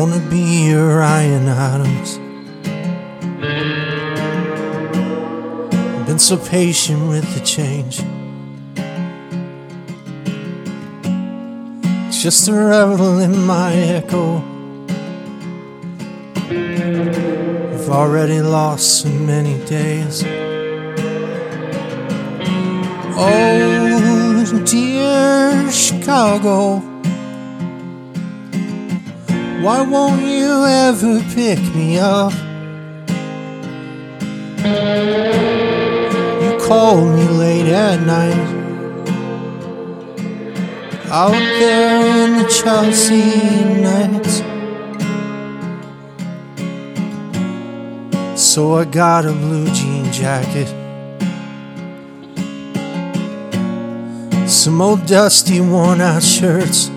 wanna be your Ryan Adams. Been so patient with the change. Just a revel in my echo. I've already lost so many days. Oh, dear Chicago. Why won't you ever pick me up? You call me late at night. Out there in the Chelsea nights. So I got a blue jean jacket. Some old dusty worn out shirts.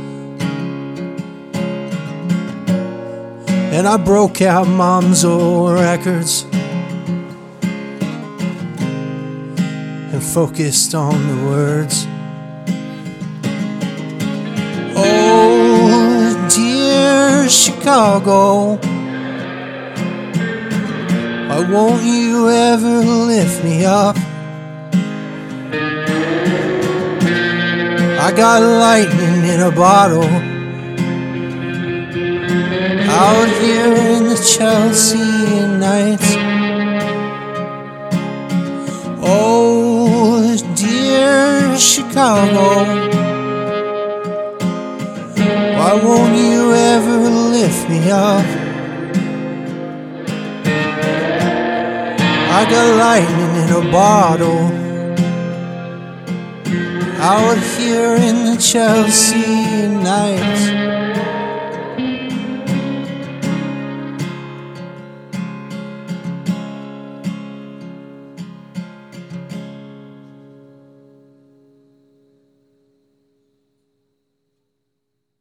And I broke out mom's old records. And focused on the words. Oh, dear Chicago. Why won't you ever lift me up? I got lightning in a bottle out here in the Chelsea nights. Oh, dear Chicago. Why won't you ever lift me up? I got lightning in a bottle out here in the Chelsea nights.